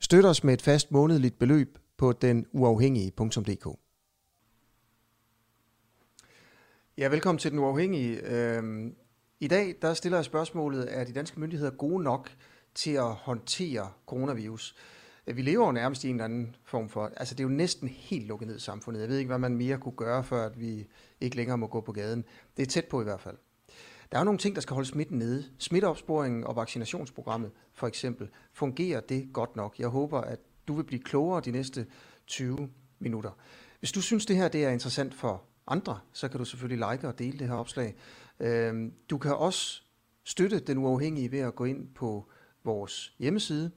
Støt os med et fast månedligt beløb på denuafhængige.dk. Ja, velkommen til Den Uafhængige. Øhm, I dag der stiller jeg spørgsmålet, er de danske myndigheder gode nok til at håndtere coronavirus? Vi lever jo nærmest i en eller anden form for... Altså, det er jo næsten helt lukket ned i samfundet. Jeg ved ikke, hvad man mere kunne gøre, for at vi ikke længere må gå på gaden. Det er tæt på i hvert fald. Der er jo nogle ting, der skal holde smitten nede. Smitteopsporingen og vaccinationsprogrammet, for eksempel, fungerer det godt nok? Jeg håber, at du vil blive klogere de næste 20 minutter. Hvis du synes, det her det er interessant for andre, så kan du selvfølgelig like og dele det her opslag. Øhm, du kan også støtte Den Uafhængige ved at gå ind på vores hjemmeside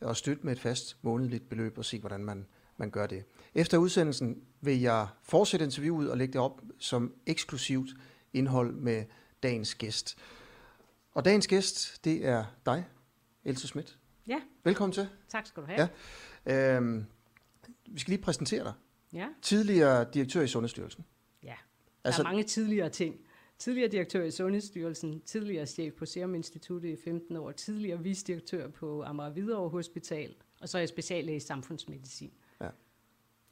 og støtte med et fast månedligt beløb og se, hvordan man, man gør det. Efter udsendelsen vil jeg fortsætte interviewet og lægge det op som eksklusivt indhold med dagens gæst. Og dagens gæst, det er dig, Else Schmidt. Ja. Velkommen til. Tak skal du have. Ja. Øhm, vi skal lige præsentere dig. Ja. Tidligere direktør i Sundhedsstyrelsen. ja. Der Altså- er mange tidligere ting. Tidligere direktør i Sundhedsstyrelsen, tidligere chef på Serum Instituttet i 15 år, tidligere visdirektør på Amager Hvidovre Hospital, og så er jeg speciallæge i samfundsmedicin.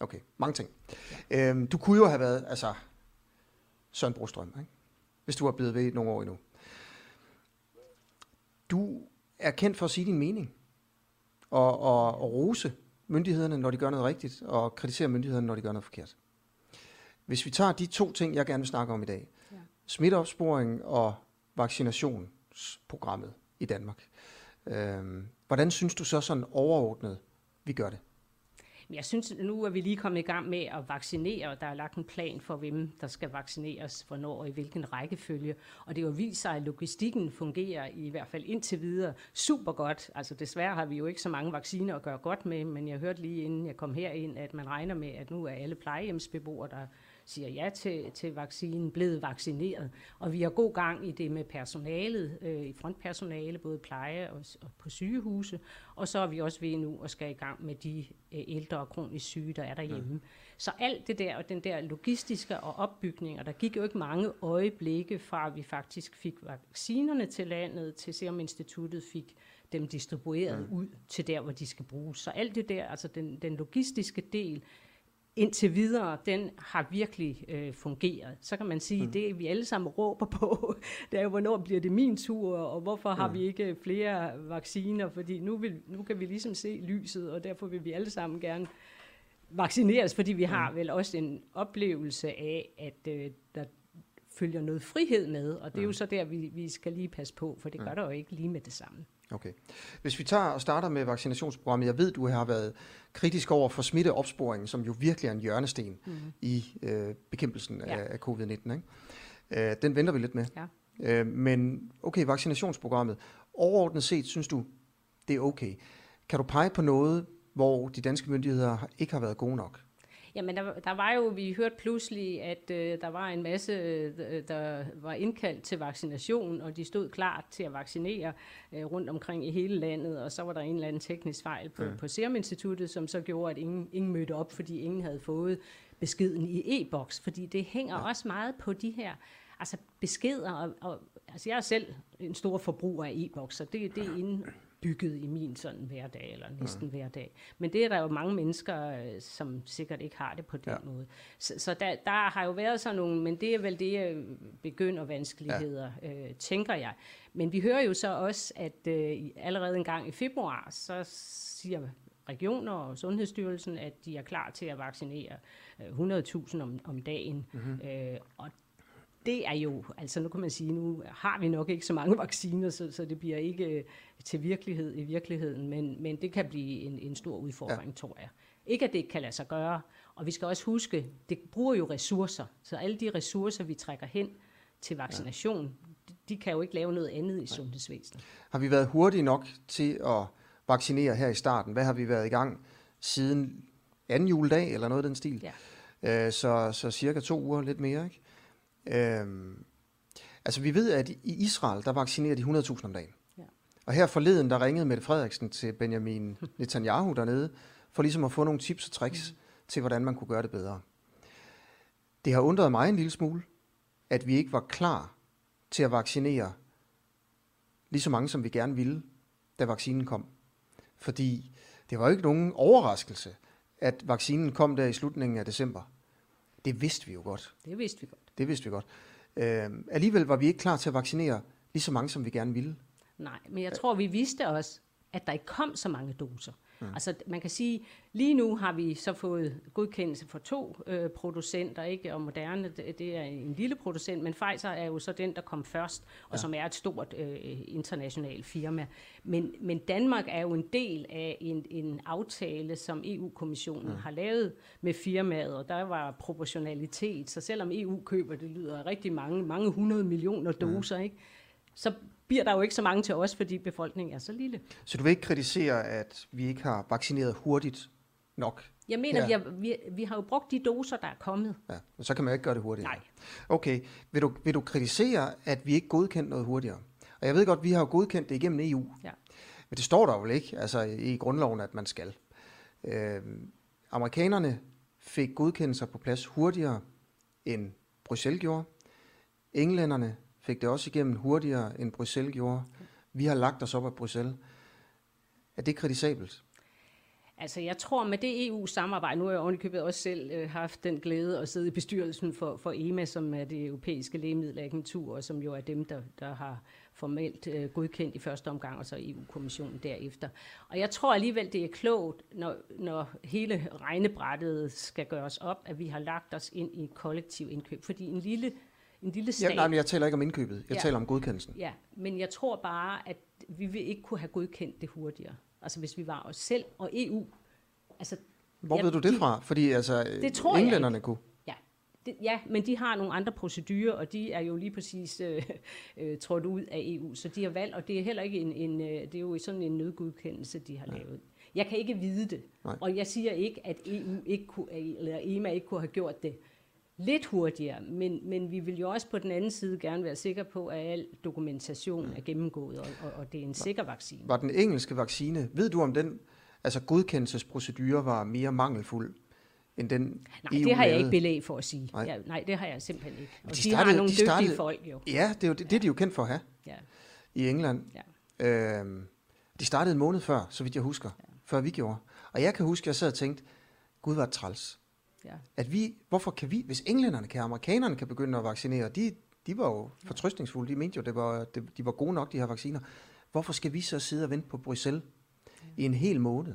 Okay, mange ting. Øhm, du kunne jo have været, altså, Søren Brostrøm, ikke? Hvis du var blevet ved nogle år endnu. Du er kendt for at sige din mening, og, og, og rose myndighederne, når de gør noget rigtigt, og kritisere myndighederne, når de gør noget forkert. Hvis vi tager de to ting, jeg gerne vil snakke om i dag, Ja. smitteopsporing og vaccinationsprogrammet i Danmark. Øhm, hvordan synes du så sådan overordnet, vi gør det? Men jeg synes, nu er vi lige kommet i gang med at vaccinere, og der er lagt en plan for, hvem der skal vaccineres, hvornår og i hvilken rækkefølge. Og det har jo vist sig, at logistikken fungerer i hvert fald indtil videre super godt. Altså desværre har vi jo ikke så mange vacciner at gøre godt med, men jeg hørte lige inden jeg kom herind, at man regner med, at nu er alle plejehjemsbeboere, der siger ja til, til vaccinen, blevet vaccineret. Og vi har god gang i det med personalet, øh, i frontpersonale, både pleje og, og på sygehuse. Og så er vi også ved nu at skal i gang med de øh, ældre og kronisk syge, der er derhjemme. Mm. Så alt det der, og den der logistiske og opbygning, og der gik jo ikke mange øjeblikke fra, at vi faktisk fik vaccinerne til landet, til Serum Instituttet fik dem distribueret mm. ud til der, hvor de skal bruges. Så alt det der, altså den, den logistiske del, indtil videre, den har virkelig øh, fungeret. Så kan man sige, mm. det vi alle sammen råber på, det er jo, hvornår bliver det min tur, og hvorfor har vi ikke flere vacciner, fordi nu, vil, nu kan vi ligesom se lyset, og derfor vil vi alle sammen gerne vaccineres, fordi vi har vel også en oplevelse af, at øh, der følger noget frihed med, og det er jo så der, vi, vi skal lige passe på, for det gør der jo ikke lige med det samme. Okay. Hvis vi tager og starter med vaccinationsprogrammet, jeg ved, du har været kritisk over for smitteopsporingen, som jo virkelig er en hjørnesten mm. i øh, bekæmpelsen ja. Af, af covid-19. Ikke? Øh, den venter vi lidt med. Ja. Øh, men okay, vaccinationsprogrammet. Overordnet set, synes du, det er okay. Kan du pege på noget, hvor de danske myndigheder ikke har været gode nok? Jamen, der, der var jo, vi hørte pludselig, at øh, der var en masse, øh, der var indkaldt til vaccination, og de stod klar til at vaccinere øh, rundt omkring i hele landet, og så var der en eller anden teknisk fejl på, Ja. på Serum Instituttet, som så gjorde, at ingen, ingen mødte op, fordi ingen havde fået beskeden i e-boks, fordi det hænger ja. også meget på de her altså beskeder, og, og altså jeg er selv en stor forbruger af e-boks, så det, det er indbygget i min sådan hverdag, eller næsten hver dag. Men det er der jo mange mennesker, øh, som sikkert ikke har det på den Ja. ja. måde. Så, så der, der har jo været sådan nogle, men det er vel det øh, begynder vanskeligheder, ja. øh, tænker jeg. Men vi hører jo så også, at øh, allerede en gang i februar, så siger regioner og Sundhedsstyrelsen, at de er klar til at vaccinere øh, 100.000 om, om dagen. Mm-hmm. Øh, og det er jo, altså nu kan man sige, nu har vi nok ikke så mange vacciner, så, så det bliver ikke øh, til virkelighed i virkeligheden, men, men det kan blive en, en stor udfordring, ja. tror jeg. Ikke at det ikke kan lade sig gøre, og vi skal også huske, det bruger jo ressourcer, så alle de ressourcer, vi trækker hen til vaccination, ja. de, kan jo ikke lave noget andet i sundhedsvæsenet. Har vi været hurtige nok til at vaccinere her i starten? Hvad har vi været i gang siden anden juledag, eller noget af den stil. Ja. Øh, så, så cirka to uger, lidt mere, ikke? Øhm, altså vi ved, at i Israel, der vaccinerer de 100.000 om dagen. Ja. Og her forleden, der ringede Mette Frederiksen til Benjamin Netanyahu dernede, for ligesom at få nogle tips og tricks mm. til, hvordan man kunne gøre det bedre. Det har undret mig en lille smule, at vi ikke var klar til at vaccinere lige så mange, som vi gerne ville, da vaccinen kom. Fordi det var jo ikke nogen overraskelse, at vaccinen kom der i slutningen af december. Det vidste vi jo godt. Det vidste vi godt. Det vidste vi godt. Øh, alligevel var vi ikke klar til at vaccinere lige så mange, som vi gerne ville. Nej, men jeg tror, vi vidste også, at der ikke kom så mange doser. Mm. Altså man kan sige, lige nu har vi så fået godkendelse for to øh, producenter, ikke? og Moderne det, det er en lille producent, men Pfizer er jo så den, der kom først, og ja. som er et stort øh, internationalt firma. Men, men Danmark er jo en del af en, en aftale, som EU-kommissionen mm. har lavet med firmaet, og der var proportionalitet, så selvom EU køber, det lyder rigtig mange, mange hundrede millioner doser, mm. ikke? så bliver der jo ikke så mange til os, fordi befolkningen er så lille. Så du vil ikke kritisere, at vi ikke har vaccineret hurtigt nok? Jeg mener, ja. vi, har, vi, vi har jo brugt de doser, der er kommet. Ja, men så kan man jo ikke gøre det hurtigere. Nej. Okay, vil du, vil du kritisere, at vi ikke godkendte noget hurtigere? Og jeg ved godt, vi har jo godkendt det igennem EU. Ja. Men det står der vel ikke altså i grundloven, at man skal. Øh, amerikanerne fik godkendelser på plads hurtigere, end Bruxelles gjorde. Englænderne fik det også igennem hurtigere, end Bruxelles gjorde. Vi har lagt os op af Bruxelles. Er det kritisabelt? Altså, jeg tror med det EU-samarbejde, nu har jeg ovenikøbet også selv øh, haft den glæde at sidde i bestyrelsen for, for EMA, som er det europæiske lægemiddelagentur, og som jo er dem, der, der har formelt øh, godkendt i første omgang, og så EU-kommissionen derefter. Og jeg tror alligevel, det er klogt, når, når hele regnebrættet skal gøres op, at vi har lagt os ind i et kollektiv indkøb. Fordi en lille en lille stat. Ja, nej, men jeg taler ikke om indkøbet. Jeg ja. taler om godkendelsen. Ja, men jeg tror bare, at vi vil ikke kunne have godkendt det hurtigere. Altså hvis vi var os selv og EU. Altså, Hvor ja, ved du det de, fra? Fordi altså, det tror englænderne kunne. Ja, det, ja, men de har nogle andre procedurer, og de er jo lige præcis øh, øh, trådt ud af EU. Så de har valgt, og det er heller ikke en, en øh, det er jo sådan en nødgodkendelse, de har ja. lavet. Jeg kan ikke vide det, Nej. og jeg siger ikke, at EU ikke kunne, eller EMA ikke kunne have gjort det lidt hurtigere, men, men vi vil jo også på den anden side gerne være sikre på, at al dokumentation er gennemgået, og, og, og det er en sikker vaccine. Var den engelske vaccine, ved du om den altså godkendelsesprocedure var mere mangelfuld end den Nej, EU det har jeg ikke belæg for at sige. Nej, ja, nej det har jeg simpelthen ikke. Og de, de, startede, har nogle de startede, dygtige folk jo. Ja, det er jo det, det er de jo kendt for at have Ja. i England. Ja. Øhm, de startede en måned før, så vidt jeg husker, ja. før vi gjorde. Og jeg kan huske, at jeg sad og tænkte, gud var træls. Ja. At vi, hvorfor kan vi, hvis englænderne kan, amerikanerne kan begynde at vaccinere, de, de var jo fortrystningsfulde, de mente jo, det var, det, de var gode nok, de her vacciner. Hvorfor skal vi så sidde og vente på Bruxelles i en hel måned?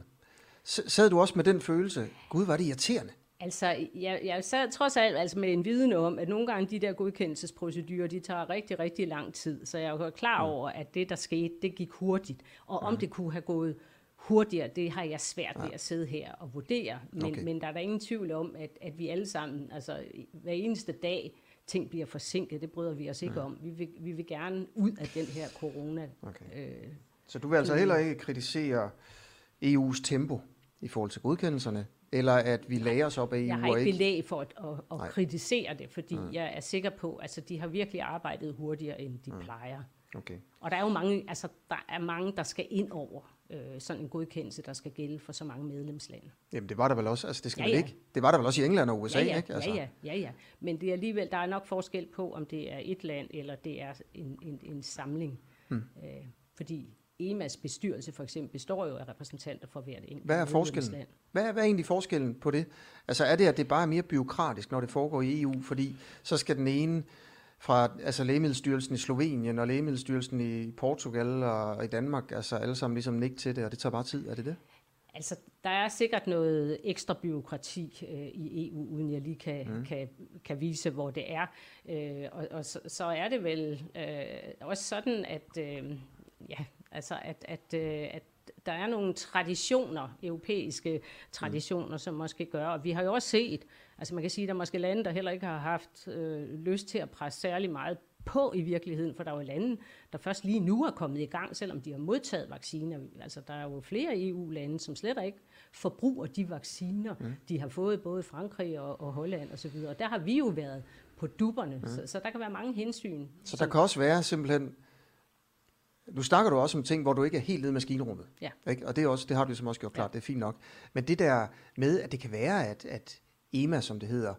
S- sad du også med den følelse, gud var det irriterende? Altså, jeg, jeg sad trods alt altså med en viden om, at nogle gange de der godkendelsesprocedurer, de tager rigtig, rigtig lang tid. Så jeg var klar over, at det, der skete, det gik hurtigt. Og om det kunne have gået hurtigere, det har jeg svært ved at sidde her og vurdere. Men, Okay. men der er der ingen tvivl om, at, at vi alle sammen, altså hver eneste dag, ting bliver forsinket, det bryder vi os ikke om. Vi vil, vi vil gerne ud af den her corona. Okay. Øh, Så du vil altså heller ikke kritisere EU's tempo i forhold til godkendelserne, eller at vi lager os op af EU jeg har ikke belæg for at, at, Nej. at kritisere det, fordi jeg er sikker på, at altså, de har virkelig arbejdet hurtigere, end de plejer. Okay. Og der er jo mange, altså, der er mange, der skal ind over øh, sådan en godkendelse, der skal gælde for så mange medlemslande. Jamen det var der vel også, altså det skal Ja, ja. ikke, det var der vel også i England og USA, ja, ja, ikke? Altså, ja, ja, ja, ja. Men det er alligevel, der er nok forskel på, om det er et land, eller det er en, en, en samling. Hmm. Øh, fordi EMAs bestyrelse for eksempel består jo af repræsentanter for hvert enkelt Hvad er forskellen? Hvad er, hvad er egentlig forskellen på det? Altså er det, at det bare er mere byråkratisk, når det foregår i EU, fordi så skal den ene fra altså Lægemiddelstyrelsen i Slovenien og Lægemiddelstyrelsen i Portugal og i Danmark, altså alle sammen ligesom nikke til det, og det tager bare tid, er det det? Altså, der er sikkert noget ekstra byråkrati øh, i EU, uden jeg lige kan, mm. kan, kan vise, hvor det er. Øh, og og så, så er det vel øh, også sådan, at, øh, ja, altså at, at, øh, at der er nogle traditioner, europæiske traditioner, som måske gør, og vi har jo også set, altså man kan sige, at der er måske lande, der heller ikke har haft øh, lyst til at presse særlig meget på i virkeligheden, for der er jo lande, der først lige nu er kommet i gang, selvom de har modtaget vacciner. Altså, der er jo flere EU-lande, som slet ikke forbruger de vacciner, mm. de har fået, både Frankrig og, og Holland osv. Og, og der har vi jo været på duberne, mm. så, så der kan være mange hensyn. Så der kan også være simpelthen, nu snakker du også om ting, hvor du ikke er helt nede i maskinrummet. Ja. Ikke? Og det, er også, det har du som også gjort klart, ja. det er fint nok. Men det der med, at det kan være, at, at EMA, som det hedder,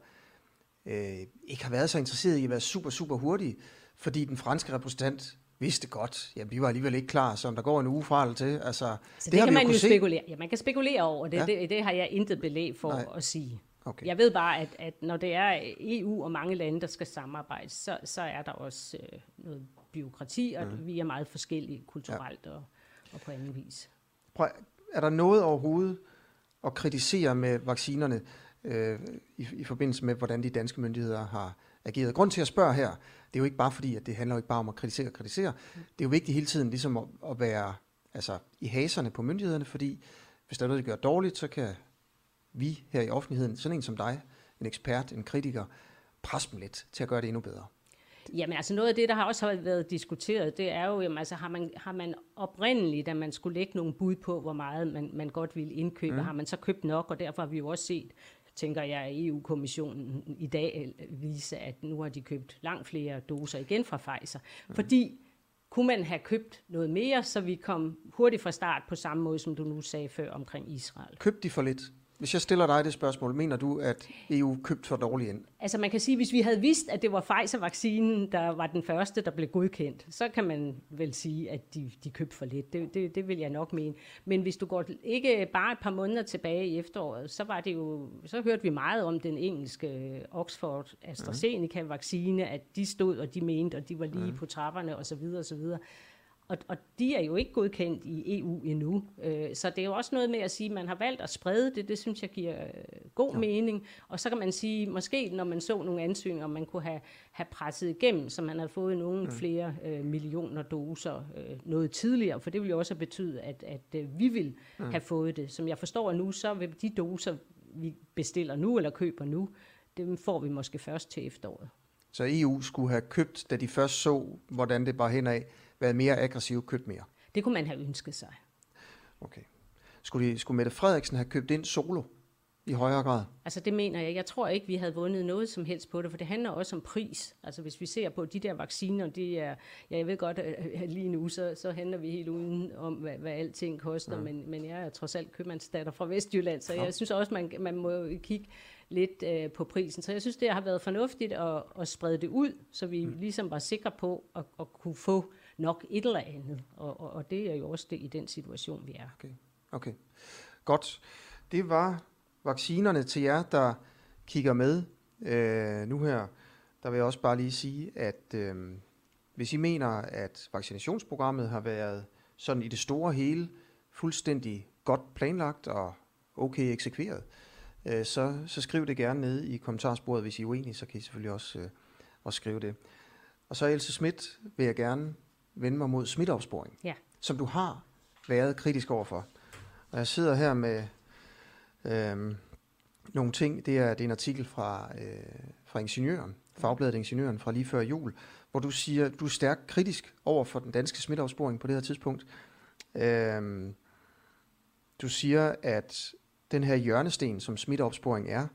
øh, ikke har været så interesseret i at være super, super hurtig, fordi den franske repræsentant vidste godt, ja, vi var alligevel ikke klar, så om der går en uge fra eller til. Altså, så det, det har kan man jo se. spekulere. Ja, man kan spekulere over det. Ja. Det, det har jeg intet belæg for Nej. at sige. Okay. Jeg ved bare, at, at når det er EU og mange lande, der skal samarbejde, så, så er der også øh, noget byråkrati, og mm. vi er meget forskellige kulturelt ja. og, og på anden vis. Prøv, er der noget overhovedet at kritisere med vaccinerne øh, i, i forbindelse med, hvordan de danske myndigheder har ageret? Grund til at spørge her, det er jo ikke bare fordi, at det handler jo ikke bare om at kritisere og kritisere. Mm. Det er jo vigtigt hele tiden ligesom at, at være altså, i haserne på myndighederne, fordi hvis der er noget, der gør dårligt, så kan vi her i offentligheden, sådan en som dig, en ekspert, en kritiker, presse dem lidt til at gøre det endnu bedre. Jamen altså noget af det, der har også været diskuteret, det er jo, jamen, altså har man, har man oprindeligt, da man skulle lægge nogle bud på, hvor meget man, man godt ville indkøbe, mm. har man så købt nok, og derfor har vi jo også set, tænker jeg, EU-kommissionen i dag vise, at nu har de købt langt flere doser igen fra Pfizer. Mm. Fordi kunne man have købt noget mere, så vi kom hurtigt fra start på samme måde, som du nu sagde før omkring Israel. Købte de for lidt? Hvis jeg stiller dig det spørgsmål, mener du, at EU købte for dårligt ind? Altså man kan sige, hvis vi havde vidst, at det var Pfizer-vaccinen, der var den første, der blev godkendt, så kan man vel sige, at de, de købte for lidt. Det, det, det vil jeg nok mene. Men hvis du går ikke bare et par måneder tilbage i efteråret, så var det jo, så hørte vi meget om den engelske Oxford AstraZeneca-vaccine, at de stod, og de mente, og de var lige mm. på trapperne osv. osv. Og, og de er jo ikke godkendt i EU endnu. Øh, så det er jo også noget med at sige, at man har valgt at sprede det. Det synes jeg giver øh, god ja. mening. Og så kan man sige, måske når man så nogle ansøgninger, man kunne have, have presset igennem, så man havde fået nogle ja. flere øh, millioner doser øh, noget tidligere. For det vil jo også betyde, at, at øh, vi vil ja. have fået det. Som jeg forstår nu, så vil de doser, vi bestiller nu eller køber nu, dem får vi måske først til efteråret. Så EU skulle have købt, da de først så, hvordan det bare henad, været mere aggressiv, købt mere? Det kunne man have ønsket sig. Okay. Skulle, de, skulle Mette Frederiksen have købt ind solo i højere grad? Altså det mener jeg. Jeg tror ikke, vi havde vundet noget som helst på det, for det handler også om pris. Altså hvis vi ser på de der vacciner, de er, ja, jeg ved godt, at lige nu, så, så handler vi helt uden om, hvad, hvad alting koster, ja. men, men jeg er trods alt købmandsdatter fra Vestjylland, så ja. jeg synes også, man, man må kigge lidt øh, på prisen. Så jeg synes, det har været fornuftigt at, at sprede det ud, så vi mm. ligesom var sikre på at, at kunne få nok et eller andet. Og, og, og det er jo også det i den situation, vi er. Okay. okay. Godt. Det var vaccinerne til jer, der kigger med øh, nu her. Der vil jeg også bare lige sige, at øh, hvis I mener, at vaccinationsprogrammet har været sådan i det store hele fuldstændig godt planlagt og okay eksekveret, øh, så, så skriv det gerne ned i kommentarsporet. Hvis I er uenige, så kan I selvfølgelig også, øh, også skrive det. Og så Else Schmidt vil jeg gerne vende mig mod smitteopsporing, ja. som du har været kritisk overfor. Og jeg sidder her med øh, nogle ting. Det er, det er en artikel fra, øh, fra Ingeniøren, fagbladet Ingeniøren fra lige før jul, hvor du siger, du er stærkt kritisk over for den danske smitteopsporing på det her tidspunkt. Øh, du siger, at den her hjørnesten, som smitteopsporing er,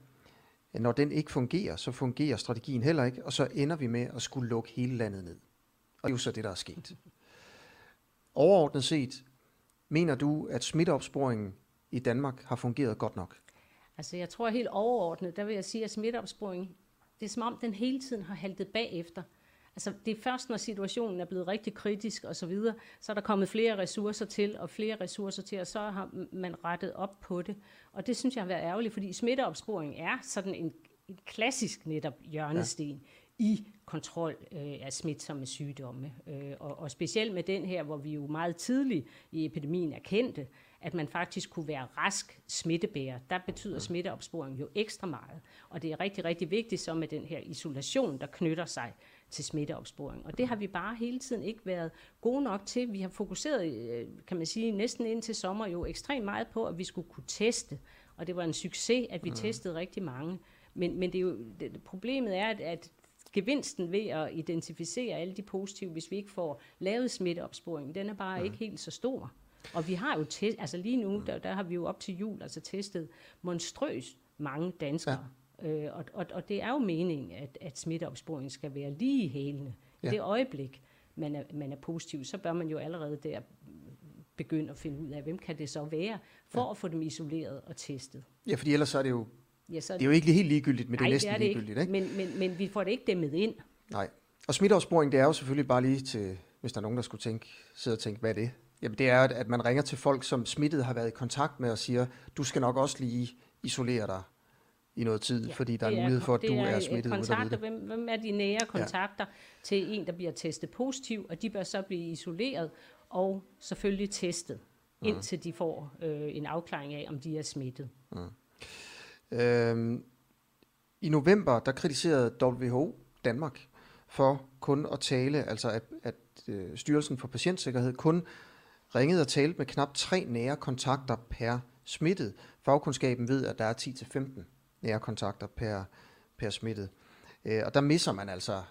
når den ikke fungerer, så fungerer strategien heller ikke, og så ender vi med at skulle lukke hele landet ned. Og det er jo så det, der er sket. Overordnet set, mener du, at smitteopsporingen i Danmark har fungeret godt nok? Altså jeg tror helt overordnet, der vil jeg sige, at smitteopsporing, det er som om, den hele tiden har haltet bagefter. Altså det er først, når situationen er blevet rigtig kritisk og så videre, så er der kommet flere ressourcer til, og flere ressourcer til, og så har man rettet op på det. Og det synes jeg har været ærgerligt, fordi smitteopsporing er sådan en, en klassisk netop hjørnesten. I kontrol øh, af smitsomme sygdomme. Øh, og, og specielt med den her, hvor vi jo meget tidligt i epidemien erkendte, at man faktisk kunne være rask smittebærer. Der betyder smitteopsporing jo ekstra meget. Og det er rigtig, rigtig vigtigt så med den her isolation, der knytter sig til smitteopsporing. Og det har vi bare hele tiden ikke været gode nok til. Vi har fokuseret, øh, kan man sige, næsten indtil sommer jo ekstremt meget på, at vi skulle kunne teste. Og det var en succes, at vi mm. testede rigtig mange. Men, men det er jo, det, problemet er, at, at gevinsten ved at identificere alle de positive, hvis vi ikke får lavet smitteopsporing, den er bare mm. ikke helt så stor. Og vi har jo test, altså lige nu, der, der har vi jo op til jul altså testet monstrøst mange danskere. Ja. Øh, og, og, og det er jo meningen, at, at smitteopsporing skal være lige hælende. Ja. Det øjeblik, man er, man er positiv, så bør man jo allerede der begynde at finde ud af, hvem kan det så være, for ja. at få dem isoleret og testet. Ja, fordi ellers så er det jo, ja, så det, er jo ikke helt ligegyldigt, men nej, det er næsten det er det ligegyldigt. Ikke? Ikke? Men, men, men vi får det ikke dæmmet ind. Nej. Og smitteopsporing, det er jo selvfølgelig bare lige til, hvis der er nogen, der skulle tænke, sidde og tænke, hvad er det? Jamen det er, at man ringer til folk, som smittet har været i kontakt med og siger, du skal nok også lige isolere dig i noget tid, ja, fordi der er, er mulighed for, at du er, er smittet. Kontakter, hvem, hvem er de nære kontakter ja. til en, der bliver testet positiv, og de bør så blive isoleret og selvfølgelig testet, mm. indtil de får øh, en afklaring af, om de er smittet. Mm. Øhm, I november, der kritiserede WHO Danmark for kun at tale, altså at, at øh, Styrelsen for Patientsikkerhed kun ringede og talte med knap tre nære kontakter per smittet. Fagkundskaben ved, at der er 10-15 nære kontakter per, per smittet. Øh, og der misser man altså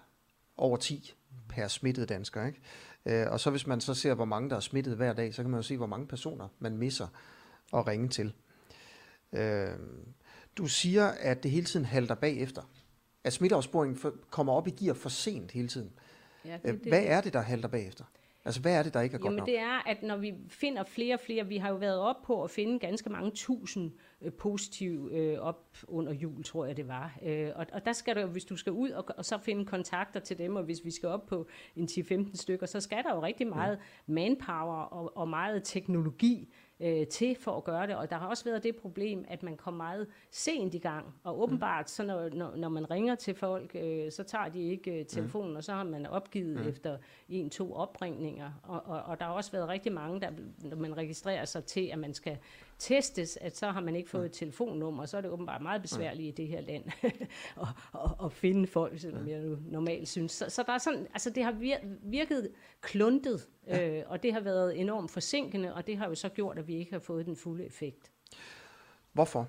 over 10 per smittet dansker. Ikke? Øh, og så hvis man så ser, hvor mange der er smittet hver dag, så kan man jo se, hvor mange personer man misser at ringe til. Øh, du siger, at det hele tiden halter bagefter. At smitteopsporingen kommer op i gear for sent hele tiden. Ja, det, det, Hvad er det, der halter bagefter? Altså, hvad er det, der ikke er Jamen, godt nok? det er, at når vi finder flere og flere, vi har jo været op på at finde ganske mange tusind øh, positive øh, op under jul, tror jeg det var. Øh, og, og der skal du, hvis du skal ud og, og så finde kontakter til dem, og hvis vi skal op på en 10-15 stykker, så skal der jo rigtig meget manpower og, og meget teknologi øh, til for at gøre det. Og der har også været det problem, at man kom meget sent i gang. Og åbenbart, så når, når, når man ringer til folk, øh, så tager de ikke øh, telefonen, mm. og så har man opgivet mm. efter en-to opringninger. Og, og, og der har også været rigtig mange, der, når man registrerer sig til, at man skal testes, at så har man ikke fået et telefonnummer, og så er det åbenbart meget besværligt i det her land at, at, at finde folk, som jeg nu normalt synes. Så, så der er sådan, altså det har virket kluntet, ja. øh, og det har været enormt forsinkende, og det har jo så gjort, at vi ikke har fået den fulde effekt. Hvorfor,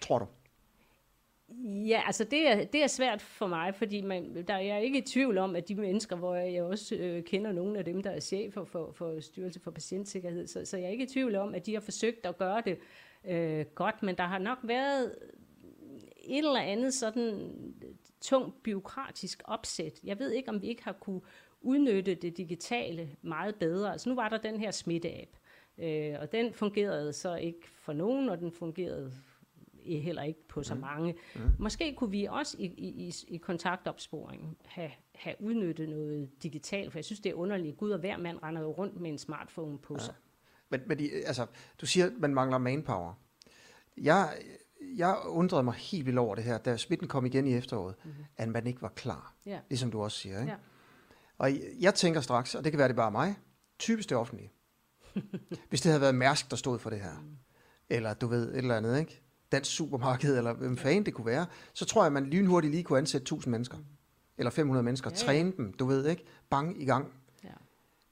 tror du? Ja, altså det er, det er svært for mig, fordi man, der er ikke i tvivl om, at de mennesker, hvor jeg også øh, kender nogle af dem, der er chefer for, for Styrelse for Patientsikkerhed, så, så jeg er ikke i tvivl om, at de har forsøgt at gøre det øh, godt, men der har nok været et eller andet sådan tungt byråkratisk opsæt. Jeg ved ikke, om vi ikke har kunne udnytte det digitale meget bedre. Altså nu var der den her smitte-app, øh, og den fungerede så ikke for nogen, og den fungerede heller ikke på så mm. mange. Mm. Måske kunne vi også i, i, i kontaktopsporing have, have udnyttet noget digitalt, for jeg synes, det er underligt. Gud og hver mand render jo rundt med en smartphone på ja. sig. Men, men de, altså, du siger, at man mangler manpower. Jeg, jeg undrede mig helt vildt over det her, da smitten kom igen i efteråret, mm-hmm. at man ikke var klar. Ja. Ligesom du også siger. Ikke? Ja. Og jeg tænker straks, og det kan være det bare mig, typisk det offentlige. Hvis det havde været Mærsk, der stod for det her. Eller du ved, et eller andet, ikke? dansk supermarked, eller hvem fanden det kunne være, så tror jeg, at man lynhurtigt lige kunne ansætte 1000 mennesker. Eller 500 mennesker. Ja, ja. Træne dem, du ved ikke. Bang, i gang.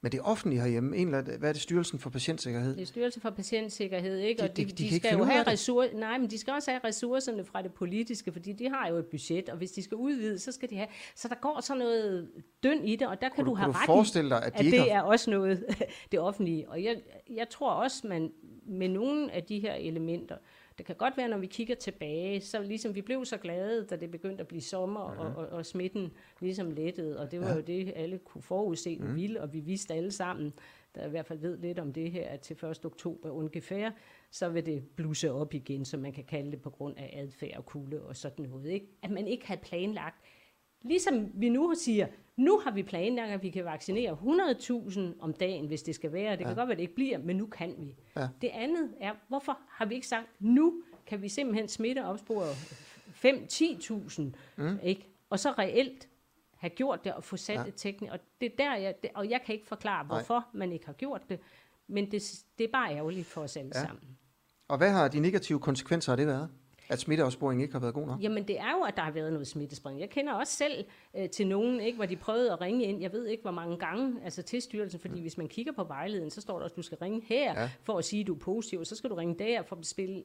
Men det offentlige herhjemme, en eller, hvad er det, Styrelsen for Patientsikkerhed? Det er Styrelsen for Patientsikkerhed, ikke? Og de, de, de, de, de skal jo have ressourcer, nej, men de skal også have ressourcerne fra det politiske, fordi de har jo et budget, og hvis de skal udvide, så skal de have, så der går så noget døn i det, og der kan kunne du, have ret i, dig, at, de at det har... er også noget, det offentlige. Og jeg, jeg tror også, man med nogle af de her elementer, det kan godt være, når vi kigger tilbage, så ligesom vi blev så glade, da det begyndte at blive sommer, mm. og, og, og smitten ligesom lettede, og det var ja. jo det, alle kunne forudse, mm. ville, og vi vidste alle sammen, der i hvert fald ved lidt om det her, at til 1. oktober ungefær, så vil det bluse op igen, som man kan kalde det på grund af adfærd og kulde og sådan noget. Ikke? At man ikke havde planlagt, Ligesom vi nu siger, nu har vi planlagt, at vi kan vaccinere 100.000 om dagen, hvis det skal være. Det kan ja. godt være, at det ikke bliver, men nu kan vi. Ja. Det andet er, hvorfor har vi ikke sagt, nu kan vi simpelthen smitte opspore 5-10.000, mm. ikke? og så reelt have gjort det og få sat ja. et teknik. Og det er der, jeg, det, og jeg kan ikke forklare, hvorfor Nej. man ikke har gjort det, men det, det er bare ærgerligt for os alle ja. sammen. Og hvad har de negative konsekvenser af det været? At smitteopsporingen ikke har været god nok? Jamen det er jo, at der har været noget smittespredning. Jeg kender også selv øh, til nogen, ikke, hvor de prøvede at ringe ind, jeg ved ikke hvor mange gange, altså til styrelsen, fordi mm. hvis man kigger på vejledningen, så står der, at du skal ringe her ja. for at sige, at du er positiv, så skal du ringe der for at bestille,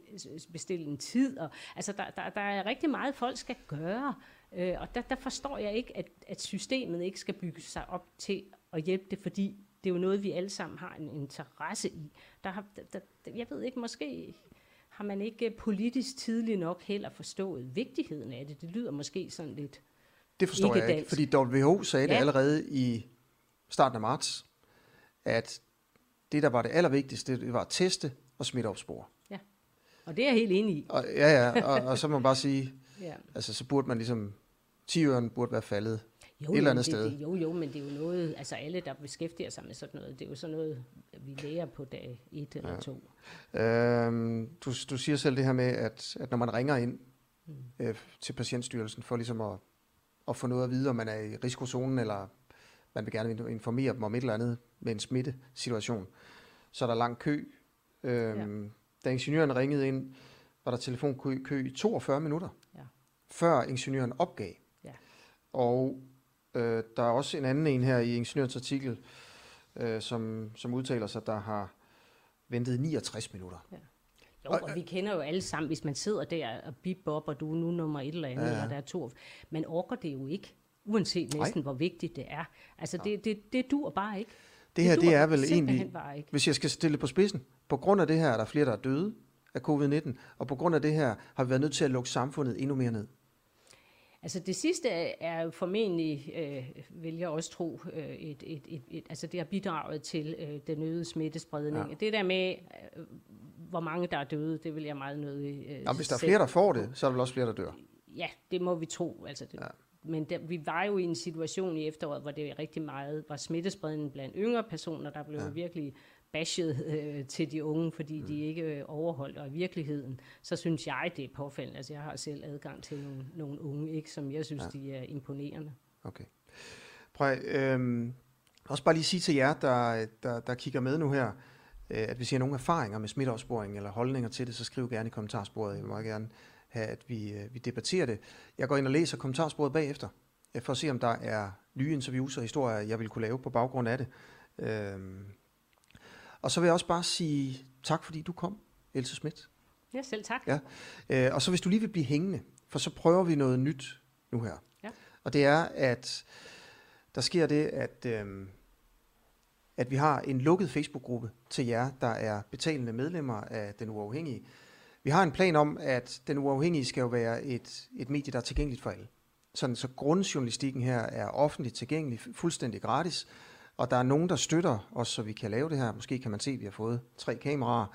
bestille en tid. Og, altså der, der, der er rigtig meget, folk skal gøre, øh, og der, der forstår jeg ikke, at, at systemet ikke skal bygge sig op til at hjælpe det, fordi det er jo noget, vi alle sammen har en interesse i. Der har, der, der, jeg ved ikke, måske har man ikke politisk tidligt nok heller forstået vigtigheden af det. Det lyder måske sådan lidt Det forstår ikke jeg ikke, fordi WHO sagde ja. det allerede i starten af marts, at det, der var det allervigtigste, det var at teste og smitteopspore. Ja, og det er jeg helt enig i. Og, ja, ja, og, og så må man bare sige, ja. altså så burde man ligesom, 10 burde være faldet jo, et eller andet det, sted. Det, jo, jo, men det er jo noget, altså alle, der beskæftiger sig med sådan noget, det er jo sådan noget, vi lærer på dag et eller ja. to. Øhm, du, du siger selv det her med, at, at når man ringer ind mm. øh, til patientstyrelsen for ligesom at, at få noget at vide, om man er i risikozonen, eller man vil gerne informere dem om et eller andet med en smittesituation, så er der lang kø. Øhm, ja. Da ingeniøren ringede ind, var der telefonkø i 42 minutter, ja. før ingeniøren opgav. Ja. Og Øh, der er også en anden en her i Ingeniørens artikel, øh, som, som udtaler sig, der har ventet 69 minutter. Ja. Jo, og, og vi kender jo alle sammen, hvis man sidder der og op, og du er nu nummer et eller andet, ja, ja. eller der er to. Man orker det jo ikke, uanset næsten, Nej. hvor vigtigt det er. Altså, det, det, det dur bare ikke. Det her, det, det er vel egentlig, hvis jeg skal stille på spidsen, på grund af det her er der flere, der er døde af covid-19, og på grund af det her har vi været nødt til at lukke samfundet endnu mere ned. Altså det sidste er jo formentlig, øh, vil jeg også tro, øh, et, et, et, et, altså det har bidraget til øh, den øgede smittespredning. Ja. Det der med, øh, hvor mange der er døde, det vil jeg meget nødig øh, ja, Hvis der er flere, der får det, så er der vel også flere, der dør. Ja, det må vi tro. Altså det, ja. Men der, vi var jo i en situation i efteråret, hvor det rigtig meget var smittespredning blandt yngre personer, der blev ja. virkelig bashed øh, til de unge, fordi mm. de ikke øh, overholdt, og i virkeligheden, så synes jeg, det er påfaldende. Altså, jeg har selv adgang til nogle, nogle unge, ikke, som jeg synes, ja. de er imponerende. Okay. Prøv øh, også bare lige sige til jer, der, der, der kigger med nu her, øh, at hvis I har nogle erfaringer med smitteopsporing eller holdninger til det, så skriv gerne i kommentarsporet. Jeg vil meget gerne have, at vi, øh, vi debatterer det. Jeg går ind og læser kommentarsporet bagefter, øh, for at se, om der er nye interviews og historier, jeg vil kunne lave på baggrund af det. Øh, og så vil jeg også bare sige tak, fordi du kom, Else Schmidt. Ja, selv tak. Ja. Øh, og så hvis du lige vil blive hængende, for så prøver vi noget nyt nu her. Ja. Og det er, at der sker det, at, øh, at vi har en lukket Facebook-gruppe til jer, der er betalende medlemmer af Den Uafhængige. Vi har en plan om, at Den Uafhængige skal jo være et, et medie, der er tilgængeligt for alle. Sådan, så grundjournalistikken her er offentligt tilgængelig, fuldstændig gratis. Og der er nogen, der støtter os, så vi kan lave det her. Måske kan man se, at vi har fået tre kameraer.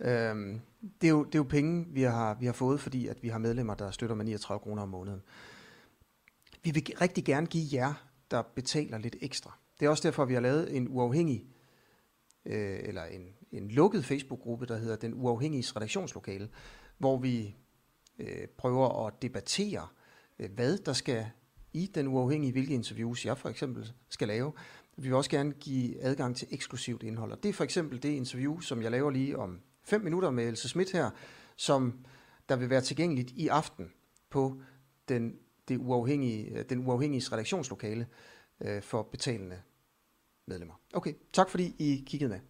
Øhm, det, er jo, det er jo penge, vi har, vi har fået, fordi at vi har medlemmer, der støtter med 39 kroner om måneden. Vi vil rigtig gerne give jer, der betaler lidt ekstra. Det er også derfor, vi har lavet en uafhængig, øh, eller en, en lukket Facebook-gruppe, der hedder Den Uafhængige Redaktionslokale, hvor vi øh, prøver at debattere, øh, hvad der skal i den uafhængige, hvilke interviews jeg for eksempel skal lave, vi vil også gerne give adgang til eksklusivt indhold. Og det er for eksempel det interview, som jeg laver lige om fem minutter med Else Schmidt her, som der vil være tilgængeligt i aften på den, det uafhængige, den uafhængige redaktionslokale øh, for betalende medlemmer. Okay, tak fordi I kiggede med.